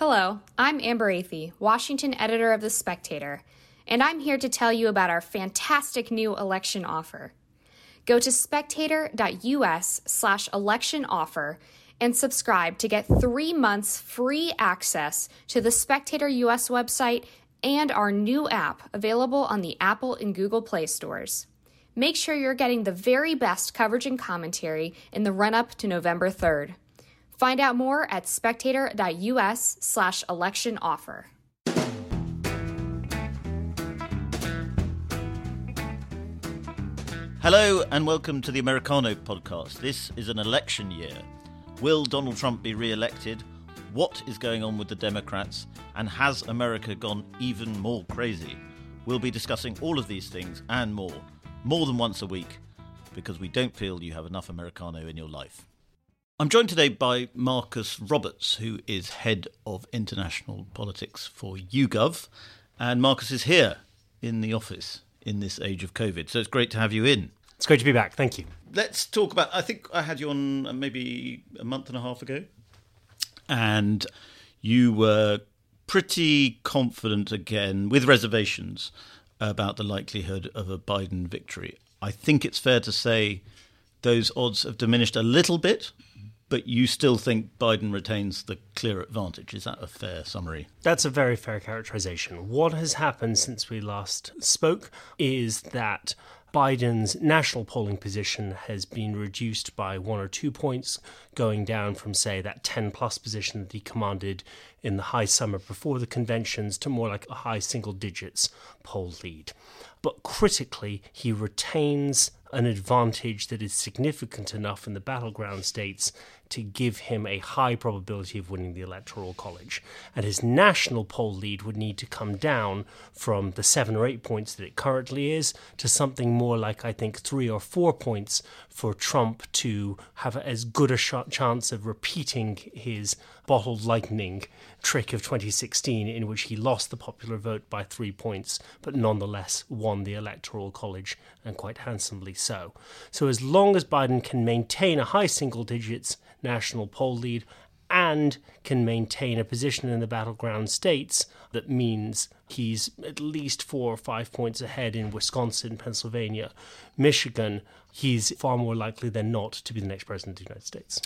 Hello, I'm Amber Athey, Washington editor of The Spectator, and I'm here to tell you about our fantastic new election offer. Go to spectator.us slash election offer and subscribe to get three months free access to the Spectator US website and our new app available on the Apple and Google Play stores. Make sure you're getting the very best coverage and commentary in the run up to November 3rd. Find out more at spectator.us slash election offer. Hello and welcome to the Americano podcast. This is an election year. Will Donald Trump be re elected? What is going on with the Democrats? And has America gone even more crazy? We'll be discussing all of these things and more, more than once a week, because we don't feel you have enough Americano in your life. I'm joined today by Marcus Roberts, who is head of international politics for YouGov. And Marcus is here in the office in this age of COVID. So it's great to have you in. It's great to be back. Thank you. Let's talk about. I think I had you on uh, maybe a month and a half ago, and you were pretty confident again, with reservations, about the likelihood of a Biden victory. I think it's fair to say those odds have diminished a little bit, but you still think Biden retains the clear advantage. Is that a fair summary? That's a very fair characterization. What has happened since we last spoke is that Biden's national polling position has been reduced by one or two points, going down from, say, that 10 plus position that he commanded in the high summer before the conventions to more like a high single digits poll lead. But critically, he retains an advantage that is significant enough in the battleground states to give him a high probability of winning the Electoral College. And his national poll lead would need to come down from the seven or eight points that it currently is to something more like, I think, three or four points for Trump to have as good a chance of repeating his bottled lightning trick of 2016, in which he lost the popular vote by three points, but nonetheless won the Electoral College, and quite handsomely so. So, as long as Biden can maintain a high single digits national poll lead and can maintain a position in the battleground states that means he's at least four or five points ahead in Wisconsin, Pennsylvania, Michigan, he's far more likely than not to be the next president of the United States.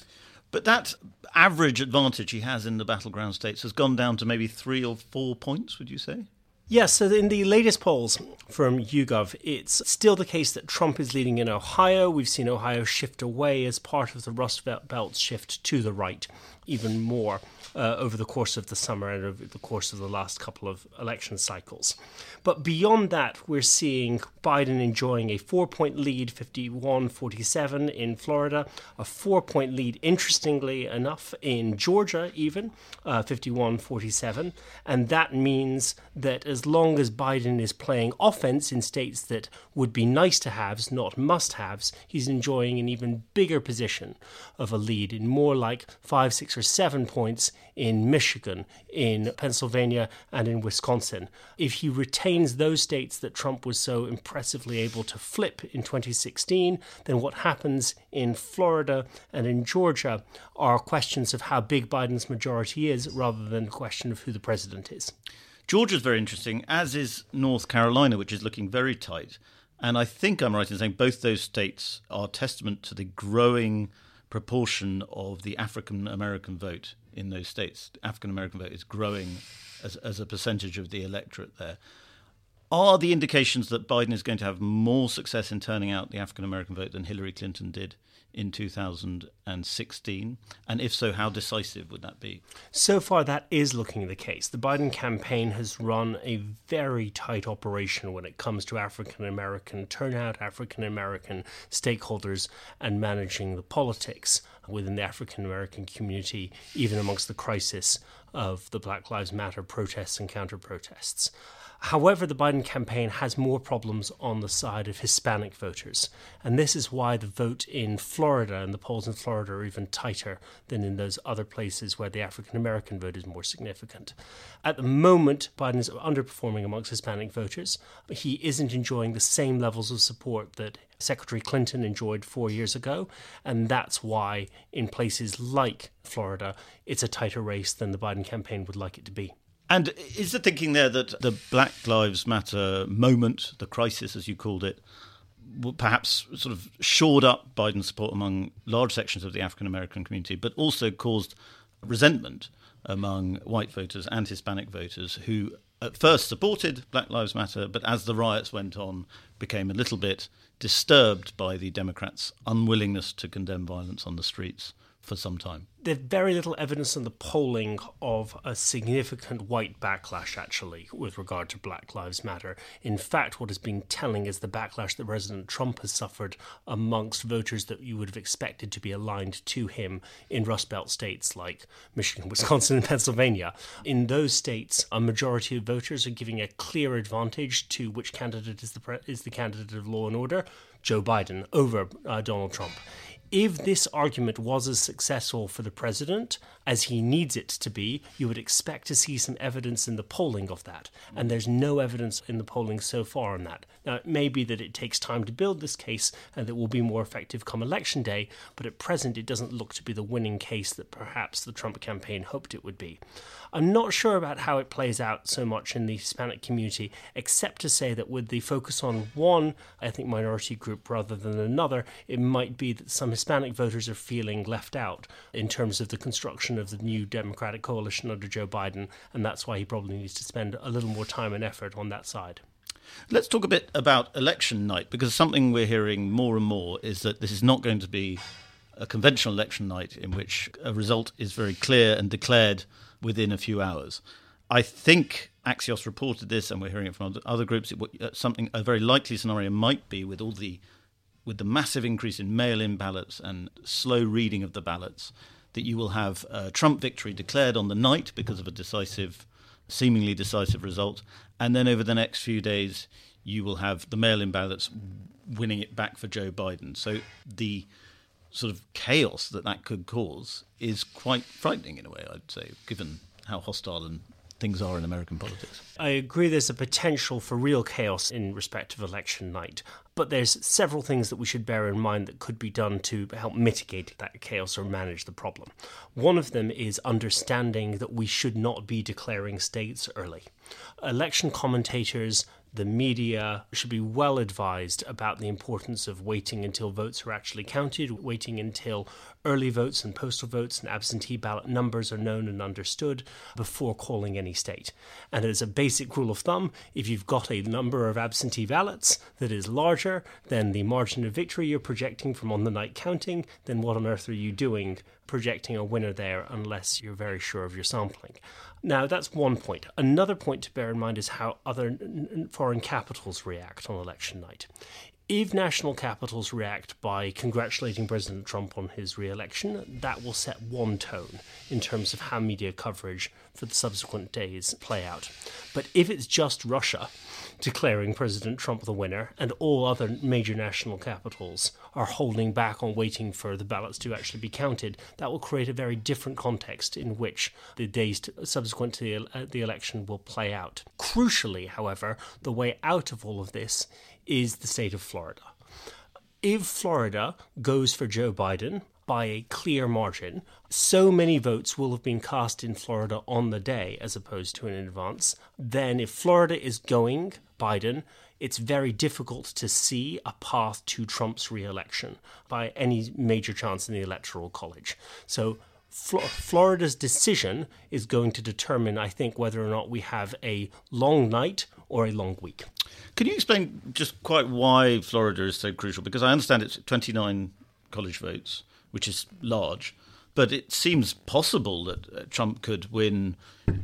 But that average advantage he has in the battleground states has gone down to maybe three or four points, would you say? Yes, so in the latest polls from YouGov, it's still the case that Trump is leading in Ohio. We've seen Ohio shift away as part of the Rust Belt shift to the right even more uh, over the course of the summer and over the course of the last couple of election cycles. But beyond that, we're seeing Biden enjoying a four point lead, 51 47 in Florida, a four point lead, interestingly enough, in Georgia, even uh, 51 47. And that means that as long as Biden is playing offense in states that would be nice to haves, not must haves, he's enjoying an even bigger position of a lead in more like five, or seven points in Michigan, in Pennsylvania, and in Wisconsin. If he retains those states that Trump was so impressively able to flip in 2016, then what happens in Florida and in Georgia are questions of how big Biden's majority is rather than a question of who the president is. Georgia's very interesting, as is North Carolina, which is looking very tight. And I think I'm right in saying both those states are testament to the growing proportion of the African American vote in those states. African American vote is growing as, as a percentage of the electorate there. Are the indications that Biden is going to have more success in turning out the African American vote than Hillary Clinton did in 2016? And if so, how decisive would that be? So far, that is looking the case. The Biden campaign has run a very tight operation when it comes to African American turnout, African American stakeholders, and managing the politics within the African American community, even amongst the crisis of the Black Lives Matter protests and counter protests. However, the Biden campaign has more problems on the side of Hispanic voters. And this is why the vote in Florida and the polls in Florida are even tighter than in those other places where the African American vote is more significant. At the moment, Biden is underperforming amongst Hispanic voters. He isn't enjoying the same levels of support that Secretary Clinton enjoyed four years ago. And that's why, in places like Florida, it's a tighter race than the Biden campaign would like it to be. And is the thinking there that the Black Lives Matter moment, the crisis as you called it, perhaps sort of shored up Biden's support among large sections of the African American community, but also caused resentment among white voters and Hispanic voters who at first supported Black Lives Matter, but as the riots went on, became a little bit disturbed by the Democrats' unwillingness to condemn violence on the streets for some time. There's very little evidence in the polling of a significant white backlash, actually, with regard to Black Lives Matter. In fact, what has been telling is the backlash that President Trump has suffered amongst voters that you would have expected to be aligned to him in Rust Belt states like Michigan, Wisconsin, and Pennsylvania. In those states, a majority of voters are giving a clear advantage to which candidate is the, pre- is the candidate of law and order, Joe Biden, over uh, Donald Trump if this argument was as successful for the president as he needs it to be, you would expect to see some evidence in the polling of that. And there's no evidence in the polling so far on that. Now, it may be that it takes time to build this case and that will be more effective come election day, but at present it doesn't look to be the winning case that perhaps the Trump campaign hoped it would be. I'm not sure about how it plays out so much in the Hispanic community, except to say that with the focus on one ethnic minority group rather than another, it might be that some Hispanic voters are feeling left out in terms of the construction of the new Democratic coalition under Joe Biden, and that's why he probably needs to spend a little more time and effort on that side. Let's talk a bit about election night because something we're hearing more and more is that this is not going to be a conventional election night in which a result is very clear and declared within a few hours. I think Axios reported this, and we're hearing it from other groups. It, uh, something a very likely scenario might be with all the with the massive increase in mail-in ballots and slow reading of the ballots, that you will have a Trump victory declared on the night because of a decisive, seemingly decisive result, and then over the next few days you will have the mail-in ballots winning it back for Joe Biden. So the sort of chaos that that could cause is quite frightening in a way, I'd say, given how hostile and things are in American politics. I agree there's a potential for real chaos in respect of election night, but there's several things that we should bear in mind that could be done to help mitigate that chaos or manage the problem. One of them is understanding that we should not be declaring states early. Election commentators the media should be well advised about the importance of waiting until votes are actually counted, waiting until early votes and postal votes and absentee ballot numbers are known and understood before calling any state. And as a basic rule of thumb, if you've got a number of absentee ballots that is larger than the margin of victory you're projecting from on the night counting, then what on earth are you doing projecting a winner there unless you're very sure of your sampling? Now, that's one point. Another point to bear in mind is how other foreign capitals react on election night. If national capitals react by congratulating President Trump on his re election, that will set one tone in terms of how media coverage for the subsequent days play out. But if it's just Russia declaring President Trump the winner and all other major national capitals are holding back on waiting for the ballots to actually be counted, that will create a very different context in which the days subsequent to the, uh, the election will play out. Crucially, however, the way out of all of this is the state of Florida. If Florida goes for Joe Biden by a clear margin, so many votes will have been cast in Florida on the day as opposed to in advance. Then, if Florida is going Biden, it's very difficult to see a path to Trump's re election by any major chance in the Electoral College. So, Florida's decision is going to determine, I think, whether or not we have a long night or a long week. Can you explain just quite why Florida is so crucial? Because I understand it's 29 college votes, which is large, but it seems possible that uh, Trump could win.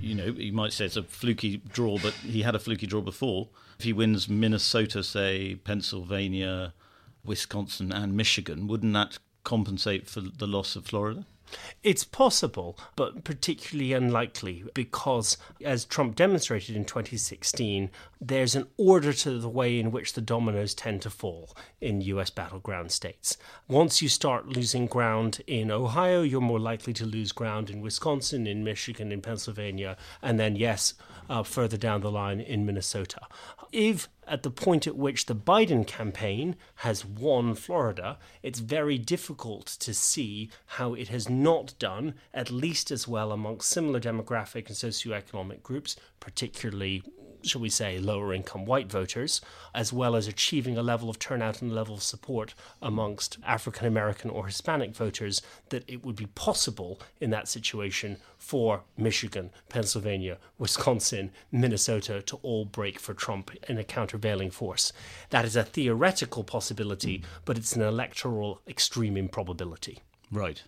You know, you might say it's a fluky draw, but he had a fluky draw before. If he wins Minnesota, say, Pennsylvania, Wisconsin, and Michigan, wouldn't that compensate for the loss of Florida? It's possible, but particularly unlikely because, as Trump demonstrated in 2016, there's an order to the way in which the dominoes tend to fall in US battleground states. Once you start losing ground in Ohio, you're more likely to lose ground in Wisconsin, in Michigan, in Pennsylvania, and then, yes, uh, further down the line in Minnesota. If at the point at which the Biden campaign has won Florida, it's very difficult to see how it has not done at least as well amongst similar demographic and socioeconomic groups, particularly shall we say, lower income white voters, as well as achieving a level of turnout and level of support amongst African American or Hispanic voters, that it would be possible in that situation for Michigan, Pennsylvania, Wisconsin, Minnesota to all break for Trump in a countervailing force. That is a theoretical possibility, but it's an electoral extreme improbability. Right.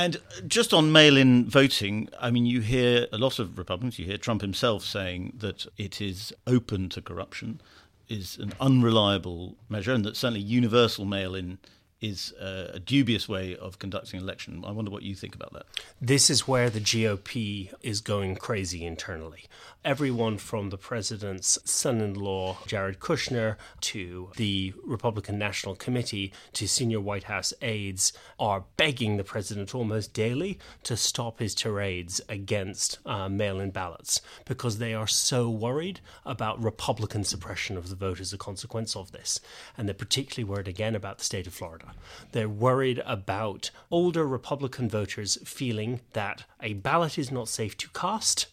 And just on mail in voting, I mean, you hear a lot of Republicans, you hear Trump himself saying that it is open to corruption, is an unreliable measure, and that certainly universal mail in is a, dubious way of conducting an election. I wonder what you think about that. This is where the GOP is going crazy internally. Everyone from the president's son in law, Jared Kushner, to the Republican National Committee, to senior White House aides are begging the president almost daily to stop his tirades against uh, mail in ballots because they are so worried about Republican suppression of the vote as a consequence of this. And they're particularly worried again about the state of Florida. They're worried about older Republican voters feeling that a ballot is not safe to cast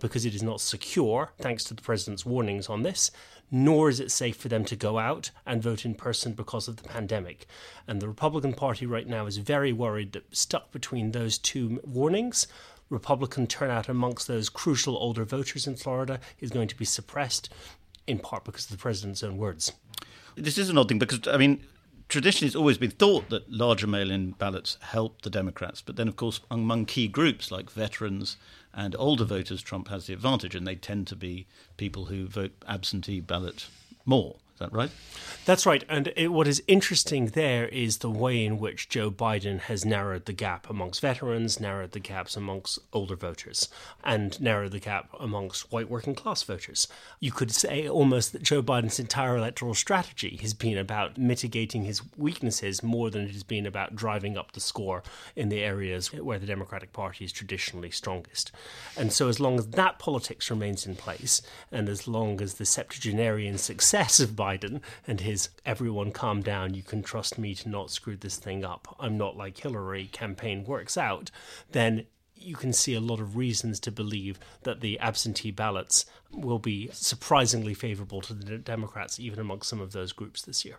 because it is not secure, thanks to the president's warnings on this, nor is it safe for them to go out and vote in person because of the pandemic. And the Republican Party right now is very worried that stuck between those two warnings, Republican turnout amongst those crucial older voters in Florida is going to be suppressed, in part because of the president's own words. This is an odd thing because, I mean, traditionally it's always been thought that larger mail-in ballots help the Democrats, but then of course among key groups like veterans and older voters, Trump has the advantage, and they tend to be people who vote absentee ballot more. Is that right? That's right. And it, what is interesting there is the way in which Joe Biden has narrowed the gap amongst veterans, narrowed the gaps amongst older voters, and narrowed the gap amongst white working class voters. You could say almost that Joe Biden's entire electoral strategy has been about mitigating his weaknesses more than it has been about driving up the score in the areas where the Democratic Party is traditionally strongest. And so, as long as that politics remains in place, and as long as the septuagenarian success of Biden Biden and his everyone calm down, you can trust me to not screw this thing up, I'm not like Hillary campaign works out, then you can see a lot of reasons to believe that the absentee ballots will be surprisingly favorable to the Democrats, even amongst some of those groups this year.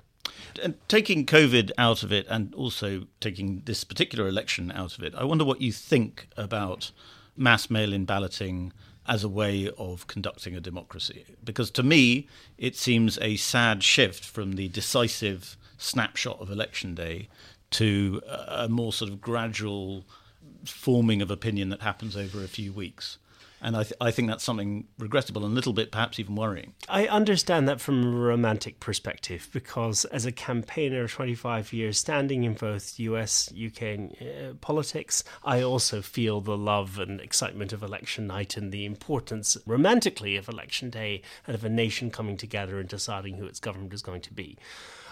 And taking COVID out of it and also taking this particular election out of it, I wonder what you think about mass mail in balloting as a way of conducting a democracy. Because to me, it seems a sad shift from the decisive snapshot of election day to a more sort of gradual forming of opinion that happens over a few weeks. And I, th- I think that's something regrettable and a little bit perhaps even worrying. I understand that from a romantic perspective because as a campaigner of 25 years standing in both US, UK, and, uh, politics, I also feel the love and excitement of election night and the importance romantically of election day and of a nation coming together and deciding who its government is going to be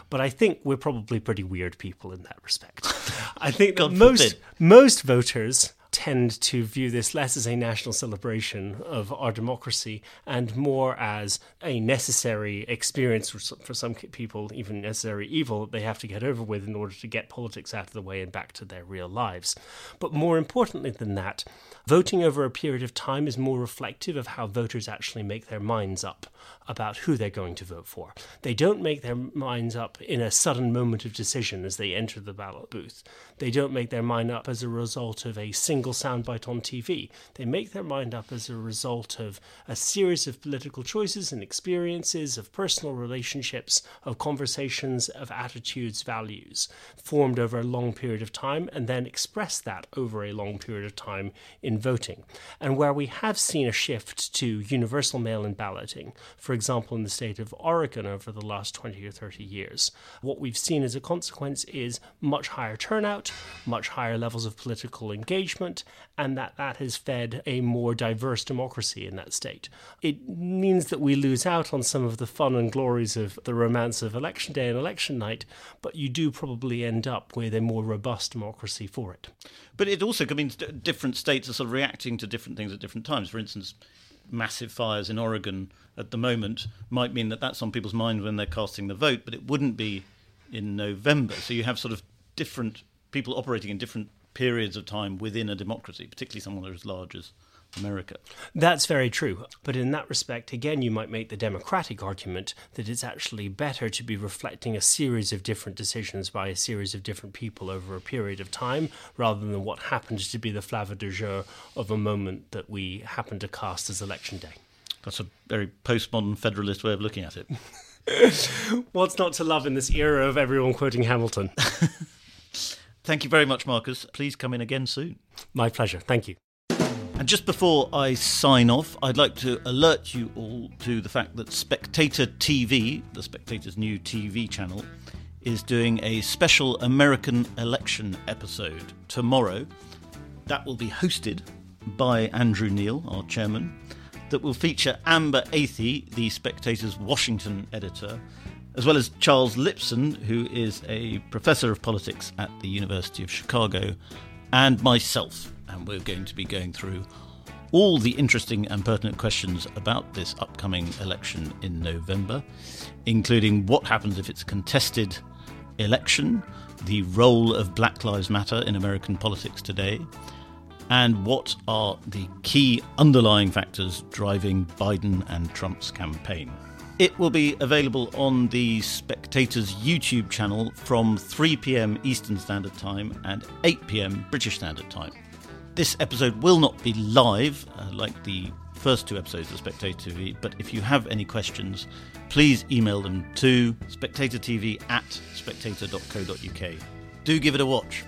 but I think we're probably pretty weird people in that respect. I think that most most voters tend to view this less as a national celebration of our democracy and more as a necessary experience for, some people, even necessary evil that they have to get over with in order to get politics out of the way and back to their real lives. But more importantly than that, voting over a period of time is more reflective of how voters actually make their minds up about who they're going to vote for. They don't make their minds up in a sudden moment of decision as they enter the ballot booth. They don't make their mind up as a result of a single single soundbite on TV. They make their mind up as a result of a series of political choices and experiences, of personal relationships, of conversations, of attitudes, values, formed over a long period of time, and then express that over a long period of time in voting. And where we have seen a shift to universal mail in balloting, for example, in the state of Oregon over the last 20 or 30 years, what we've seen as a consequence is much higher turnout, much higher levels of political engagement, and that that has fed a more diverse democracy in that state. It means that we lose out on some of the fun and glories of the romance of election day and election night, but you do probably end up with a more robust democracy for it. But it also means different states are sort of reacting to different things at different times. For instance, massive fires in Oregon at the moment might mean that that's on people's mind when they're casting the vote, but it wouldn't be in November. So you have sort of different people operating in different periods of time within a democracy, particularly someone as large as America. That's very true. But in that respect, again, you might make the democratic argument that it's actually better to be reflecting a series of different decisions by a series of different people over a period of time rather than what happens to be the flavor de jour of a moment that we happen to cast as election day. That's a very postmodern federalist way of looking at it. What's not to love in this era of everyone quoting Hamilton? Thank you very much, Marcus. Please come in again soon. My pleasure. Thank you. And just before I sign off, I'd like to alert you all to the fact that Spectator TV, the Spectator's new TV channel, is doing a special American election episode tomorrow. That will be hosted by Andrew Neil, our chairman, that will feature Amber Athey, the Spectator's Washington editor, as well as Charles Lipson, who is a professor of politics at the University of Chicago, and myself, and we're going to be going through all the interesting and pertinent questions about this upcoming election in November, including what happens if it's a contested election, the role of Black Lives Matter in American politics today, and what are the key underlying factors driving Biden and Trump's campaign. It will be available on the Spectator's YouTube channel from 3 pm Eastern Standard Time and 8 pm British Standard Time. This episode will not be live uh, like the first two episodes of Spectator TV, but if you have any questions, please email them to spectatortv at spectator.co.uk. Do give it a watch.